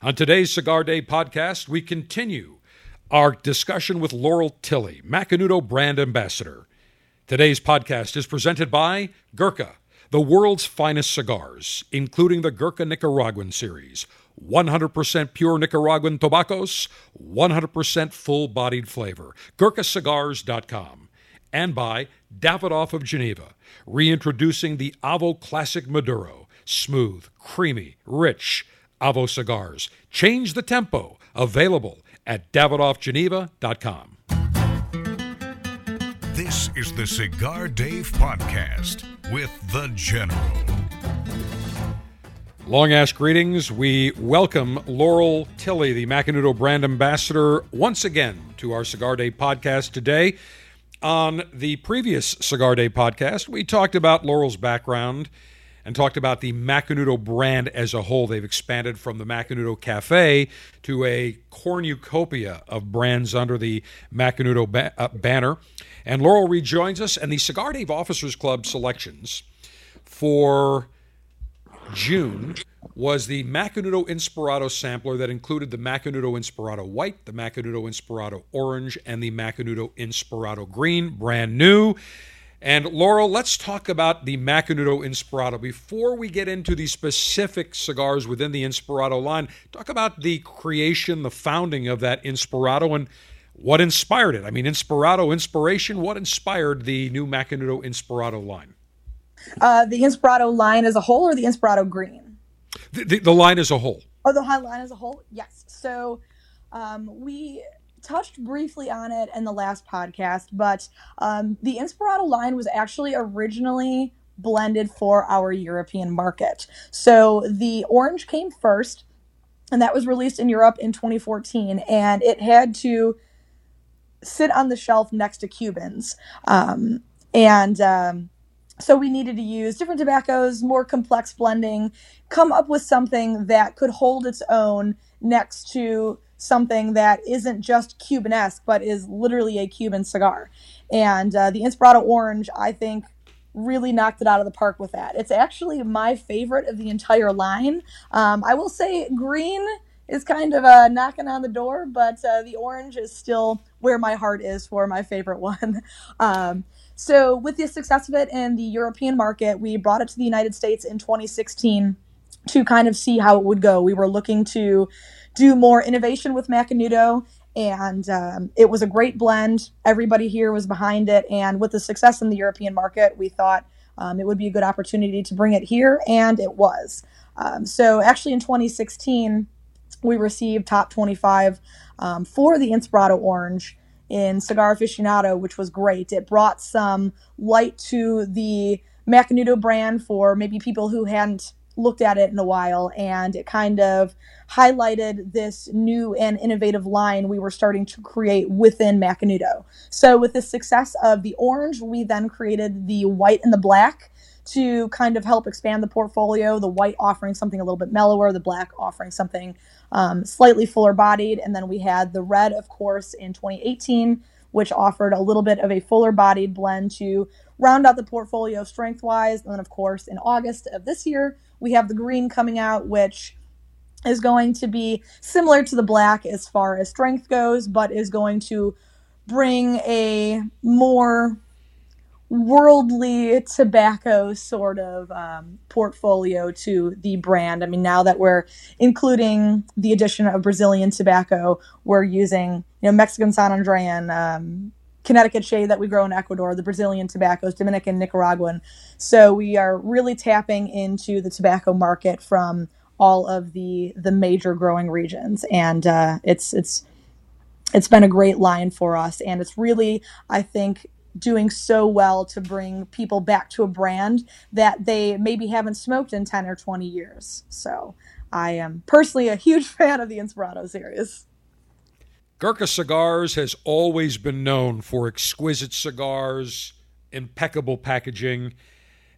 On today's Cigar Dave podcast, we continue our discussion with Laurel Tilley, Macanudo brand ambassador. Today's podcast is presented by Gurkha, the world's finest cigars, including the Gurkha Nicaraguan series. 100% pure Nicaraguan tobaccos, 100% full bodied flavor. GurkhaCigars.com. And by Davidoff of Geneva, reintroducing the Avo Classic Maduro. Smooth, creamy, rich Avo cigars. Change the tempo. Available at DavidoffGeneva.com. This is the Cigar Dave Podcast with The General. Long ass greetings. We welcome Laurel Tilley, the Macanudo brand ambassador, once again to our Cigar Dave podcast today. On the previous Cigar Dave podcast, we talked about Laurel's background and talked about the Macanudo brand as a whole. They've expanded from the Macanudo Cafe to a cornucopia of brands under the Macanudo ba- uh, banner. And Laurel rejoins us, and the Cigar Dave Officers Club selections for June was the Macanudo Inspirado sampler that included the Macanudo Inspirado White, the Macanudo Inspirado Orange, and the Macanudo Inspirado Green, brand new. And Laurel, let's talk about the Macanudo Inspirado. Before we get into the specific cigars within the Inspirado line, talk about the creation, the founding of that Inspirado, and what inspired it. I mean, Inspirado, inspiration, what inspired the new Macanudo Inspirado line? Uh, the Inspirado line as a whole or the Inspirado Green? The, the, the line as a whole. Oh, the line as a whole? Yes. So um, we touched briefly on it in the last podcast, but um, the Inspirado line was actually originally blended for our European market. So the orange came first, and that was released in Europe in 2014, and it had to sit on the shelf next to Cubans. Um, and um, so we needed to use different tobaccos, more complex blending, come up with something that could hold its own next to something that isn't just Cubanesque, but is literally a Cuban cigar. And uh, the Inspirado Orange, I think, really knocked it out of the park with that. It's actually my favorite of the entire line. Um, I will say green is kind of uh, knocking on the door, but uh, the orange is still where my heart is for my favorite one. um, so, with the success of it in the European market, we brought it to the United States in 2016 to kind of see how it would go. We were looking to do more innovation with Macanudo, and um, it was a great blend. Everybody here was behind it, and with the success in the European market, we thought um, it would be a good opportunity to bring it here, and it was. Um, so, actually, in 2016, we received top 25 um, for the Inspirado Orange in Cigar Aficionado, which was great. It brought some light to the Macanudo brand for maybe people who hadn't looked at it in a while, and it kind of highlighted this new and innovative line we were starting to create within Macanudo. So, with the success of the orange, we then created the white and the black to kind of help expand the portfolio. The white offering something a little bit mellower, the black offering something um, slightly fuller bodied. And then we had the red, of course, in 2018, which offered a little bit of a fuller bodied blend to round out the portfolio strength wise. And then, of course, in August of this year, we have the green coming out, which is going to be similar to the black as far as strength goes, but is going to bring a more worldly tobacco sort of um, portfolio to the brand. I mean, now that we're including the addition of Brazilian tobacco, we're using you know Mexican San Andrean, um, Connecticut shade that we grow in Ecuador, the Brazilian tobaccos, Dominican, Nicaraguan. So we are really tapping into the tobacco market from all of the the major growing regions, and uh, it's it's it's been a great line for us, and it's really I think doing so well to bring people back to a brand that they maybe haven't smoked in 10 or 20 years. So I am personally a huge fan of the Inspirado series. Gurkha Cigars has always been known for exquisite cigars, impeccable packaging,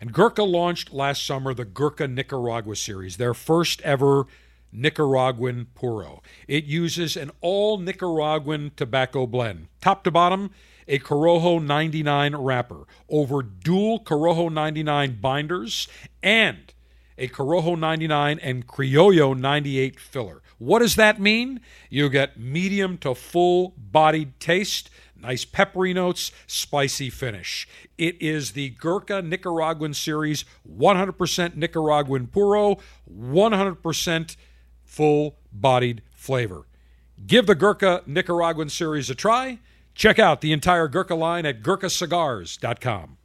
and Gurkha launched last summer the Gurkha Nicaragua series, their first ever Nicaraguan Puro. It uses an all Nicaraguan tobacco blend, top to bottom a Corojo 99 wrapper over dual Corojo 99 binders and a Corojo 99, and Criollo 98 filler. What does that mean? You get medium to full bodied taste, nice peppery notes, spicy finish. It is the Gurkha Nicaraguan series, 100% Nicaraguan puro, 100% full bodied flavor. Give the Gurkha Nicaraguan series a try. Check out the entire Gurkha line at gurkhacigars.com.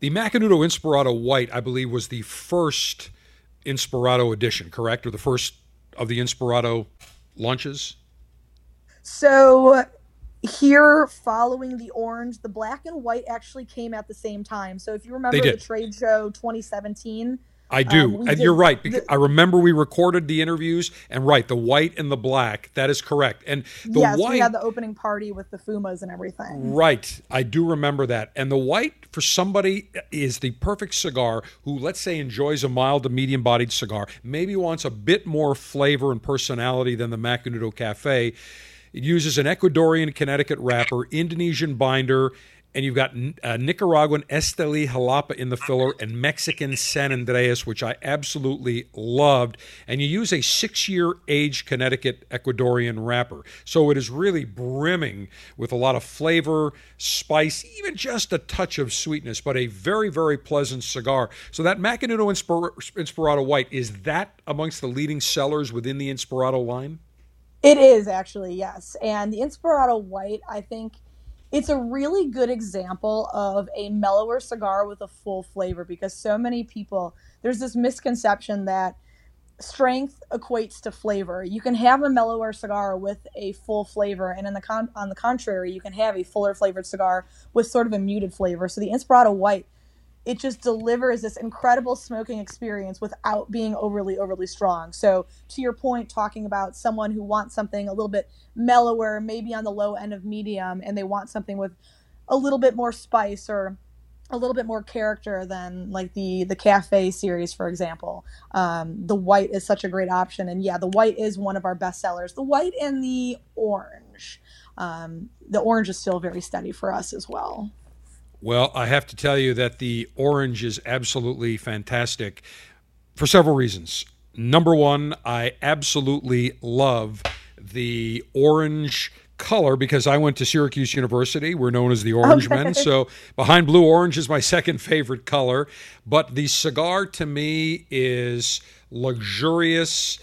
The Macanudo Inspirado White, I believe, was the first Inspirado edition, correct? Or the first of the Inspirado launches? So here following the orange the black and white actually came at the same time so if you remember the trade show 2017 I do, um, and you're right. The, I remember we recorded the interviews, and right, the white and the black. That is correct. And the yes, white, we had the opening party with the fumas and everything. Right, I do remember that. And the white for somebody is the perfect cigar who, let's say, enjoys a mild to medium-bodied cigar, maybe wants a bit more flavor and personality than the Macanudo Cafe. It uses an Ecuadorian Connecticut wrapper, Indonesian binder, and you've got uh, Nicaraguan Esteli Jalapa in the filler and Mexican San Andreas, which I absolutely loved. And you use a six year age Connecticut Ecuadorian wrapper. So it is really brimming with a lot of flavor, spice, even just a touch of sweetness, but a very, very pleasant cigar. So that Macanudo Inspir- Inspirado White, is that amongst the leading sellers within the Inspirado line? It is actually, yes. And the Inspirado White, I think it's a really good example of a mellower cigar with a full flavor because so many people there's this misconception that strength equates to flavor. You can have a mellower cigar with a full flavor, and the con- on the contrary, you can have a fuller flavored cigar with sort of a muted flavor. So the Inspirado White it just delivers this incredible smoking experience without being overly overly strong. So to your point talking about someone who wants something a little bit mellower maybe on the low end of medium and they want something with a little bit more spice or a little bit more character than like the the cafe series for example. Um, the white is such a great option. And yeah the white is one of our best sellers. The white and the orange. Um, the orange is still very steady for us as well well, I have to tell you that the orange is absolutely fantastic for several reasons. Number one, I absolutely love the orange color because I went to Syracuse University. We're known as the Orange. Men. So behind blue orange is my second favorite color. But the cigar to me is luxurious.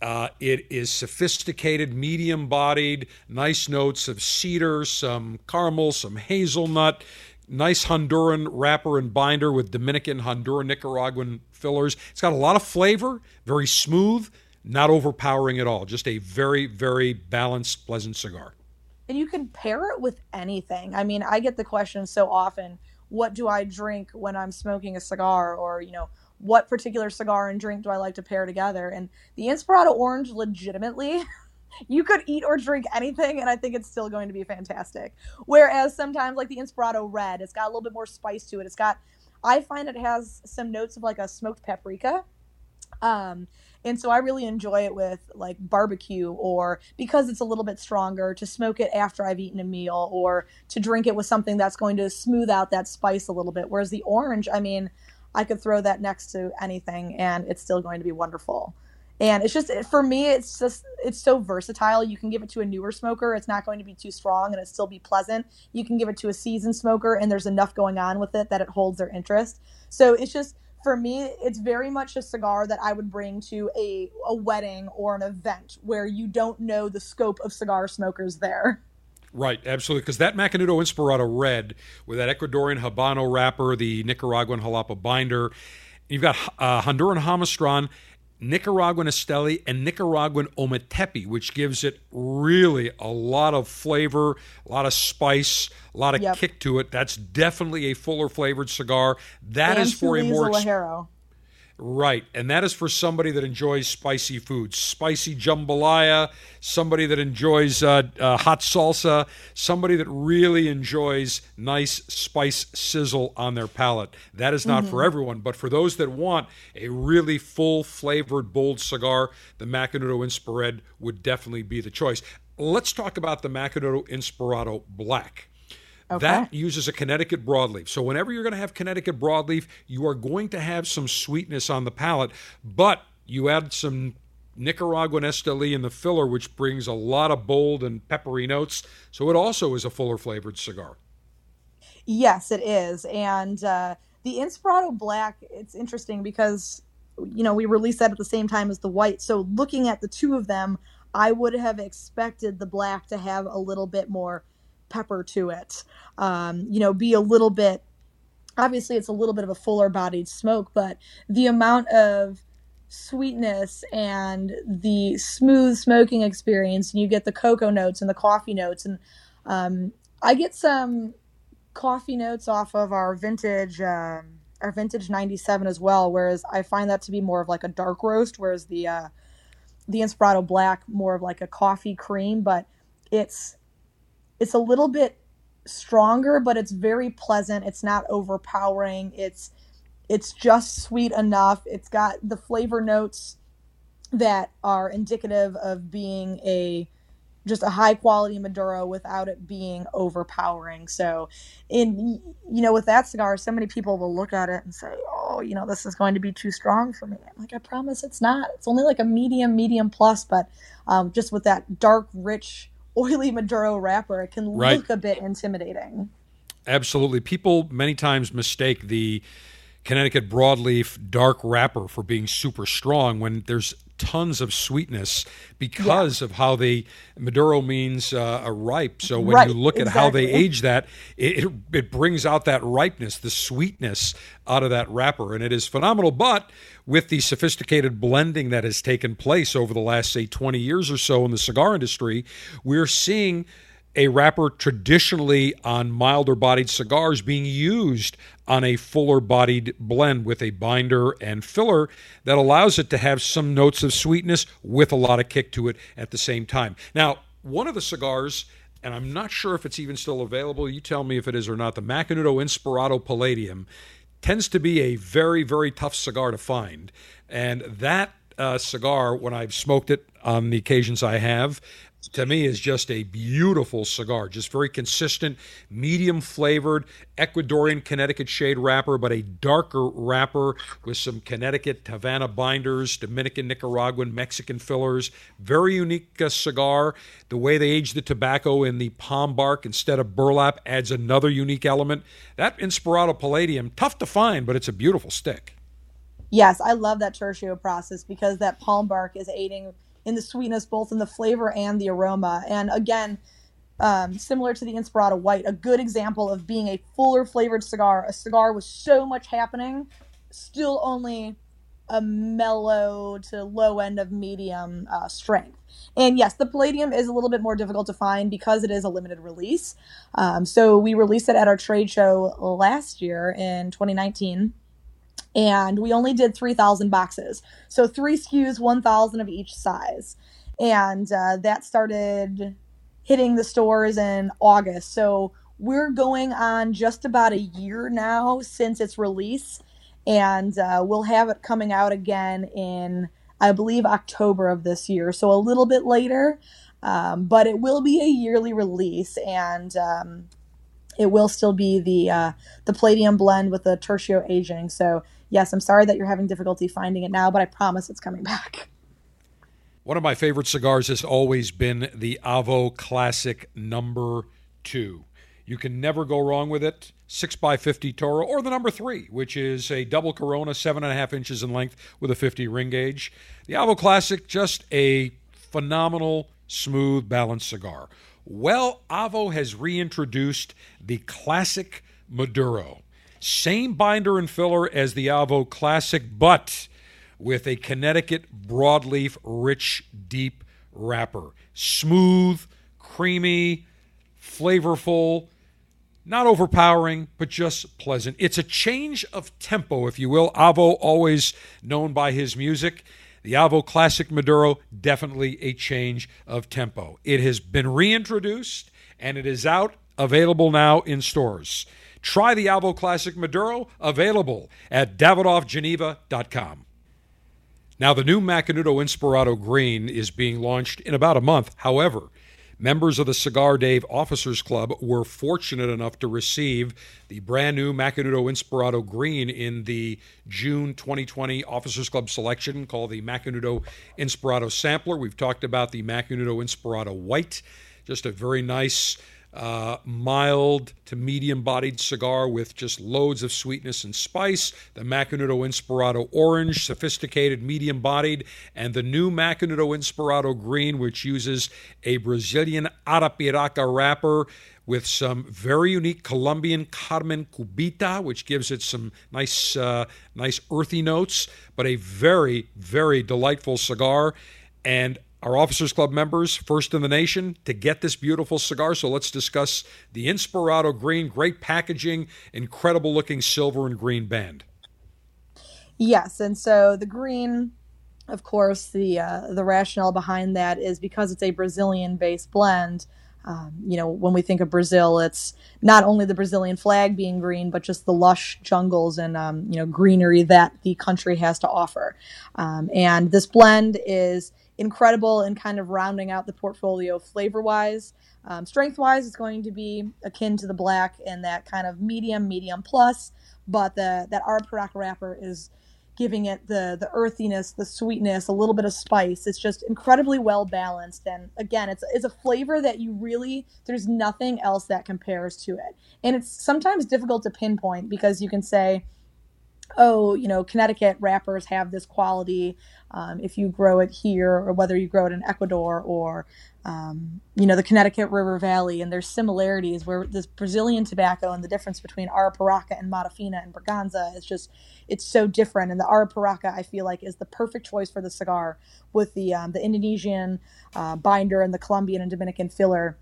Uh, it is sophisticated, medium bodied, nice notes of cedar, some caramel, some hazelnut nice Honduran wrapper and binder with Dominican, Honduran, Nicaraguan fillers. It's got a lot of flavor, very smooth, not overpowering at all. Just a very, very balanced, pleasant cigar. And you can pair it with anything. I mean, I get the question so often what do I drink when I'm smoking a cigar? Or, you know, what particular cigar and drink do I like to pair together? And the Inspirado Orange legitimately you could eat or drink anything and I think it's still going to be fantastic. Whereas sometimes like the Inspirado Red, it's got a little bit more spice to it. It's got I find it has some notes of like a smoked paprika. Um and so I really enjoy it with like barbecue or because it's a little bit stronger to smoke it after I've eaten a meal or to drink it with something that's going to smooth out that spice a little bit. Whereas the orange, I mean, I could throw that next to anything and it's still going to be wonderful and it's just for me it's just it's so versatile. You can give it to a newer smoker. It's not going to be too strong and it still be pleasant. You can give it to a seasoned smoker and there's enough going on with it that it holds their interest. So it's just for me it's very much a cigar that i would bring to a, a wedding or an event where you don't know the scope of cigar smokers there. Right, absolutely. Because that Macanudo Inspirado Red with that Ecuadorian Habano wrapper, the Nicaraguan Jalapa binder, you've got uh, Honduran Jamastran, Nicaraguan Esteli and Nicaraguan Ometepe, which gives it really a lot of flavor, a lot of spice, a lot of yep. kick to it. That's definitely a fuller flavored cigar. That and is for a more. Ligero. Right. And that is for somebody that enjoys spicy foods, spicy jambalaya, somebody that enjoys uh, uh, hot salsa, somebody that really enjoys nice spice sizzle on their palate. That is not mm-hmm. for everyone, but for those that want a really full flavored, bold cigar, the Macanudo Inspired would definitely be the choice. Let's talk about the Macanudo Inspirado Black. Okay. That uses a Connecticut broadleaf. So whenever you're going to have Connecticut broadleaf, you are going to have some sweetness on the palate, but you add some Nicaraguan Esteli in the filler, which brings a lot of bold and peppery notes. So it also is a fuller flavored cigar. Yes, it is. And uh, the Inspirado Black, it's interesting because, you know, we released that at the same time as the white. So looking at the two of them, I would have expected the black to have a little bit more pepper to it. Um, you know, be a little bit, obviously, it's a little bit of a fuller bodied smoke, but the amount of sweetness and the smooth smoking experience, and you get the cocoa notes and the coffee notes. And um, I get some coffee notes off of our vintage. Um, our vintage 97 as well whereas i find that to be more of like a dark roast whereas the uh, the Inspirado Black more of like a coffee cream, but it's it's a little bit stronger, but it's very pleasant. It's not overpowering. It's it's just sweet enough. It's got the flavor notes that are indicative of being a just a high quality Maduro without it being overpowering. So, in you know, with that cigar, so many people will look at it and say, "Oh, you know, this is going to be too strong for me." I'm like, I promise it's not. It's only like a medium, medium plus, but um, just with that dark, rich, oily Maduro wrapper, it can right. look a bit intimidating. Absolutely, people many times mistake the Connecticut broadleaf dark wrapper for being super strong when there's tons of sweetness because yeah. of how they Maduro means uh, a ripe. So when right, you look at how they age that, it, it, it brings out that ripeness, the sweetness out of that wrapper, and it is phenomenal. But with the sophisticated blending that has taken place over the last say 20 years or so in the cigar industry, we're seeing a wrapper traditionally on milder bodied cigars being used on a fuller bodied blend with a binder and filler that allows it to have some notes of sweetness with a lot of kick to it at the same time. Now, one of the cigars, and I'm not sure if it's even still available, you tell me if it is or not, the Macanudo Inspirado Palladium tends to be a very, very tough cigar to find. And that uh, cigar, when I've smoked it on the occasions I have, to me is just a beautiful cigar. Just very consistent medium flavored ecuadorian connecticut shade wrapper but a darker wrapper with some connecticut havana binders dominican nicaraguan mexican fillers. Very unique uh, cigar. The way they age the tobacco in the palm bark instead of burlap adds another unique element. That Inspirado palladium tough to find but it's a beautiful stick. Yes i love that tertio process because that palm bark is aiding in the sweetness, both in the flavor and the aroma. And again, um, similar to the Inspirado White, a good example of being a fuller flavored cigar, a cigar with so much happening, still only a mellow to low end of medium uh, strength. And yes, the Palladium is a little bit more difficult to find because it is a limited release. Um, so we released it at our trade show last year in 2019 and we only did 3,000 boxes. So three SKUs, 1,000 of each size. And uh, that started hitting the stores in August. So we're going on just about a year now since its release. And uh, we'll have it coming out again in, I believe, October of this year. So a little bit later. Um, but it will be a yearly release. And um, it will still be the uh, the palladium blend with the tertio aging. So yes, I'm sorry that you're having difficulty finding it now, but I promise it's coming back. One of my favorite cigars has always been the Avo Classic Number Two. You can never go wrong with it. 6x50 Toro, or the number three, which is a double Corona, seven and a half inches in length with a 50 ring gauge. The Avo Classic, just a phenomenal, smooth, balanced cigar. Well, Avo has reintroduced the Classic Maduro. Same binder and filler as the Avo Classic, but with a Connecticut broadleaf rich deep wrapper. Smooth, creamy, flavorful, not overpowering, but just pleasant. It's a change of tempo, if you will. Avo, always known by his music. The Avo Classic Maduro, definitely a change of tempo. It has been reintroduced and it is out, available now in stores. Try the Avo Classic Maduro, available at davidoffgeneva.com. Now, the new Macanudo Inspirado Green is being launched in about a month. However, members of the Cigar Dave Officers Club were fortunate enough to receive the brand new Macanudo Inspirado Green in the June 2020 Officers Club selection called the Macanudo Inspirado Sampler. We've talked about the Macanudo Inspirado White, just a very nice uh, mild to medium bodied cigar with just loads of sweetness and spice. The Macanudo Inspirado Orange, sophisticated, medium bodied. And the new Macanudo Inspirado Green, which uses a Brazilian Arapiraca wrapper with some very unique Colombian Carmen Cubita, which gives it some nice, uh, nice earthy notes, but a very, very delightful cigar. And our Officers Club members, first in the nation, to get this beautiful cigar. So let's discuss the Inspirado Green. Great packaging, incredible looking silver and green band. Yes, and so the green, of course, the uh, the rationale behind that is because it's a Brazilian-based blend. Um, you know, when we think of Brazil, it's not only the Brazilian flag being green, but just the lush jungles and um, you know greenery that the country has to offer. Um, and this blend is incredible in kind of rounding out the portfolio flavor wise. Um, strength wise, it's going to be akin to the black and that kind of medium, medium plus, but the that Arapiraca wrapper is giving it the the earthiness, the sweetness, a little bit of spice. It's just incredibly well balanced, and again, it's it's a flavor that you really there's nothing else that compares to it, and it's sometimes difficult to pinpoint because you can say oh, you know, Connecticut wrappers have this quality um, if you grow it here, or whether you grow it in Ecuador or, um, you know, the Connecticut River Valley. And there's similarities where this Brazilian tobacco and the difference between Arapiraca and Matafina and Braganza is just, it's so different. And the Arapiraca, I feel like, is the perfect choice for the cigar with the, um, the Indonesian uh, binder and the Colombian and Dominican filler.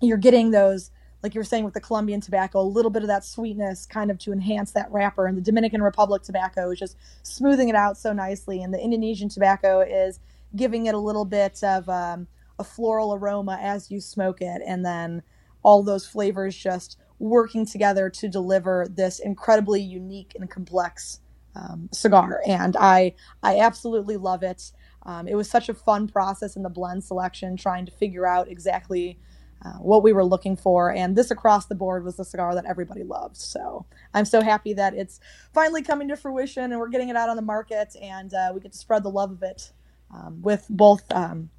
You're getting those like you were saying with the Colombian tobacco, a little bit of that sweetness kind of to enhance that wrapper. And the Dominican Republic tobacco is just smoothing it out so nicely. And the Indonesian tobacco is giving it a little bit of um, a floral aroma as you smoke it. And then all those flavors just working together to deliver this incredibly unique and complex um, cigar. And I, I absolutely love it. Um, it was such a fun process in the blend selection, trying to figure out exactly uh, what we were looking for. And this across the board was the cigar that everybody loved. So I'm so happy that it's finally coming to fruition and we're getting it out on the market and uh, we get to spread the love of it um, with both um,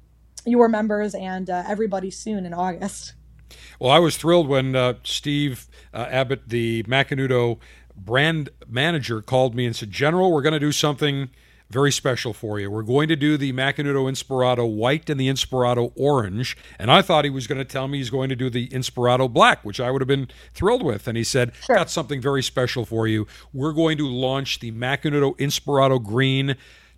your members and uh, everybody soon in August. Well, I was thrilled when uh, Steve uh, Abbott, the Macanudo brand manager, called me and said, General, we're going to do something very special for you. We're going to do the Macanudo Inspirado White and the Inspirado Orange. And I thought he was going to tell me he's going to do the Inspirado Black, which I would have been thrilled with. And he said, sure. Got something very special for you. We're going to launch the Macanudo Inspirado Green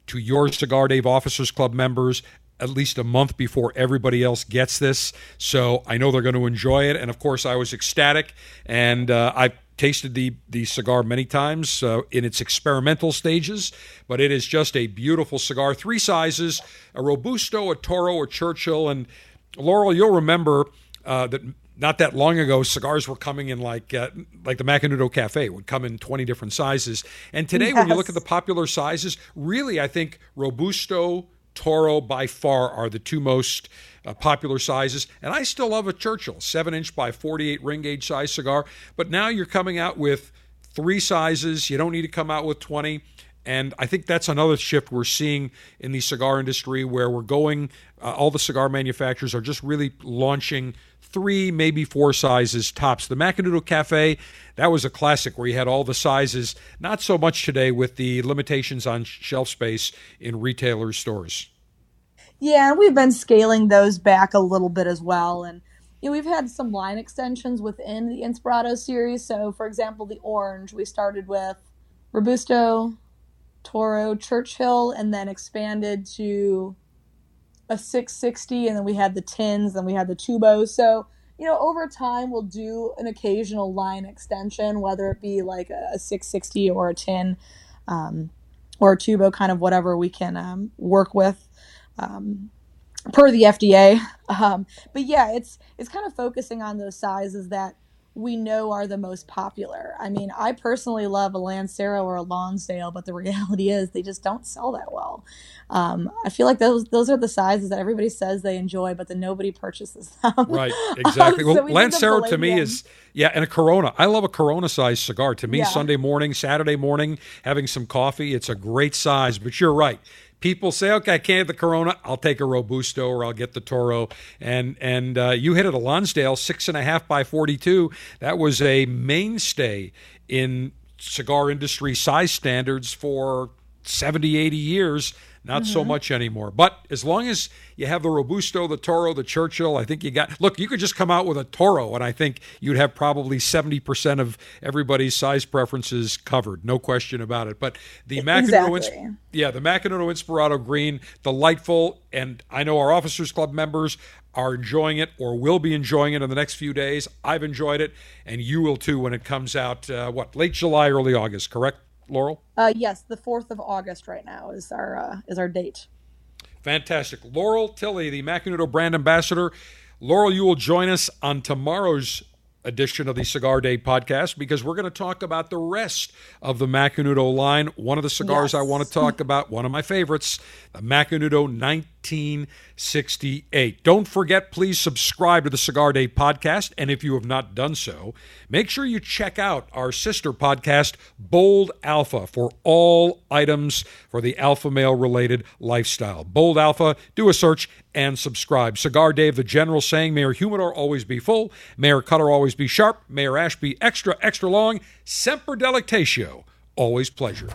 to your Cigar Dave Officers Club members at least a month before everybody else gets this. So I know they're going to enjoy it. And of course, I was ecstatic. And uh, I tasted the the cigar many times uh, in its experimental stages, but it is just a beautiful cigar. Three sizes: a robusto, a toro, a Churchill, and Laurel. You'll remember uh, that not that long ago, cigars were coming in like uh, like the Macanudo Cafe would come in twenty different sizes. And today, yes. when you look at the popular sizes, really, I think robusto Toro by far are the two most uh, popular sizes. And I still love a Churchill, 7 inch by 48 ring gauge size cigar. But now you're coming out with three sizes. You don't need to come out with 20. And I think that's another shift we're seeing in the cigar industry where we're going, uh, all the cigar manufacturers are just really launching three, maybe four sizes tops. The Macanudo Cafe, that was a classic where you had all the sizes. Not so much today with the limitations on shelf space in retailers' stores. Yeah, we've been scaling those back a little bit as well. And you know, we've had some line extensions within the Inspirado series. So, for example, the orange, we started with Robusto, Toro, Churchill, and then expanded to a 660 and then we had the tins and we had the tubos. So you know over time we'll do an occasional line extension whether it be like a, 660 or a tin um, or a tubo kind of whatever we can um, work with um, per the fda um, but yeah it's it's kind of focusing on those sizes that we know are the most popular. I mean, I personally love a Lancero or a Lonsdale, but the reality is they just don't sell that well. Um, I feel like those those are the sizes that everybody says they enjoy, but then nobody purchases them. Right, exactly. Um, so well, we Lancero to me is yeah, and a Corona. I love a Corona size cigar. To me, yeah. Sunday morning, Saturday morning, having some coffee, it's a great size. But you're right people say, okay, I can't have the Corona. I'll take a Robusto or I'll get the Toro. And and uh, you hit it a Lonsdale, six and a half by 42. That was a mainstay in cigar industry size standards for 70, 80 years. Not mm-hmm. so much anymore. But as long as you have the Robusto, the Toro, the Churchill, I think you got. Look, you could just come out with a Toro, and I think you'd have probably 70% of everybody's size preferences covered. No question about it. But the Macanudo, exactly. yeah, the Macanudo Inspirado Green, delightful. And I know our Officers Club members are enjoying it or will be enjoying it in the next few days. I've enjoyed it, and you will too when it comes out, uh, what, late July, early August, correct? Laurel? Uh, yes, the fourth of August right now is our uh, is our date. Fantastic, Laurel Tilley, the Macanudo brand ambassador. Laurel, you will join us on tomorrow's edition of the Cigar Dave podcast because we're going to talk about the rest of the Macanudo line. One of the cigars yes. I want to talk about, one of my favorites, the Macanudo 1968. Don't forget, please subscribe to the Cigar Dave podcast. And if you have not done so, make sure you check out our sister podcast, Bold Alpha, for all items for the alpha male related lifestyle. Bold Alpha, do a search and subscribe. Cigar Dave, the general saying, Mayor Humidor always be full, Mayor Cutter always be sharp, Mayor Ash be extra, extra long, Semper Delectatio, always pleasure.